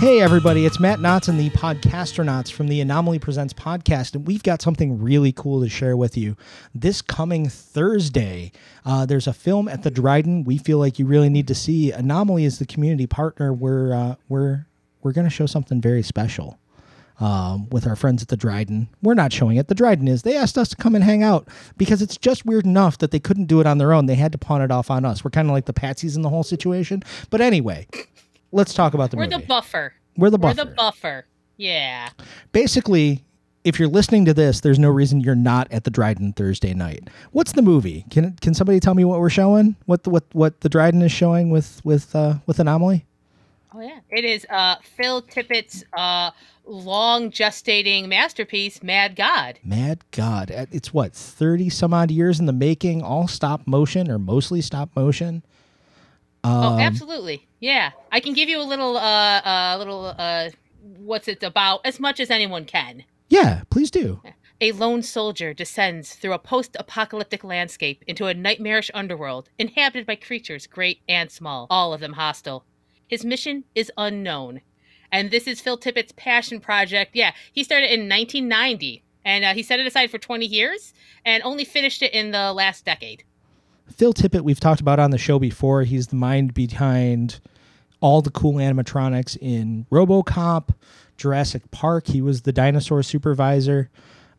Hey, everybody, it's Matt Knotts and the Podcastronauts from the Anomaly Presents podcast, and we've got something really cool to share with you. This coming Thursday, uh, there's a film at the Dryden we feel like you really need to see. Anomaly is the community partner. We're, uh, we're, we're going to show something very special. Um, with our friends at the Dryden. We're not showing it. The Dryden is. They asked us to come and hang out because it's just weird enough that they couldn't do it on their own. They had to pawn it off on us. We're kind of like the patsies in the whole situation. But anyway, let's talk about the We're movie. the buffer. We're the buffer. We're the buffer. Yeah. Basically, if you're listening to this, there's no reason you're not at the Dryden Thursday night. What's the movie? Can can somebody tell me what we're showing? What the, what what the Dryden is showing with with uh, with Anomaly? Oh yeah. It is uh Phil Tippett's uh long gestating masterpiece, Mad God. Mad God, it's what thirty some odd years in the making, all stop motion or mostly stop motion. Oh, Um, absolutely. Yeah. I can give you a little uh uh little uh what's it about as much as anyone can. Yeah, please do. A lone soldier descends through a post apocalyptic landscape into a nightmarish underworld inhabited by creatures great and small, all of them hostile. His mission is unknown. And this is Phil Tippett's passion project. Yeah, he started in 1990 and uh, he set it aside for 20 years and only finished it in the last decade. Phil Tippett, we've talked about on the show before. He's the mind behind all the cool animatronics in RoboCop, Jurassic Park. He was the dinosaur supervisor.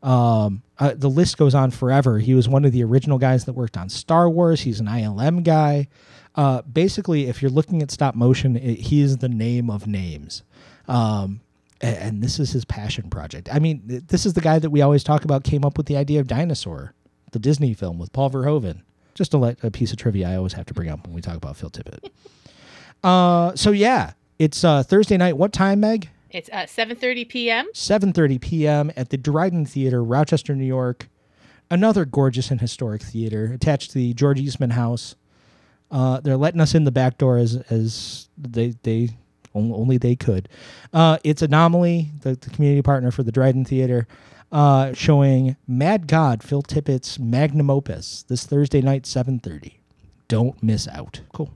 Um, uh, the list goes on forever. He was one of the original guys that worked on Star Wars. He's an ILM guy. Uh, basically, if you're looking at stop motion, it, he is the name of names. Um, a- and this is his passion project. I mean, th- this is the guy that we always talk about came up with the idea of Dinosaur, the Disney film with Paul Verhoeven. Just a, a piece of trivia I always have to bring up when we talk about Phil Tippett. uh, so yeah, it's uh, Thursday night. What time, Meg? It's uh, 7:30 p.m. 7:30 p.m. at the Dryden Theater, Rochester, New York. Another gorgeous and historic theater attached to the George Eastman House. Uh, they're letting us in the back door as as they they only they could. Uh, it's Anomaly, the, the community partner for the Dryden Theater, uh, showing Mad God Phil Tippett's magnum opus this Thursday night, 7:30. Don't miss out. Cool.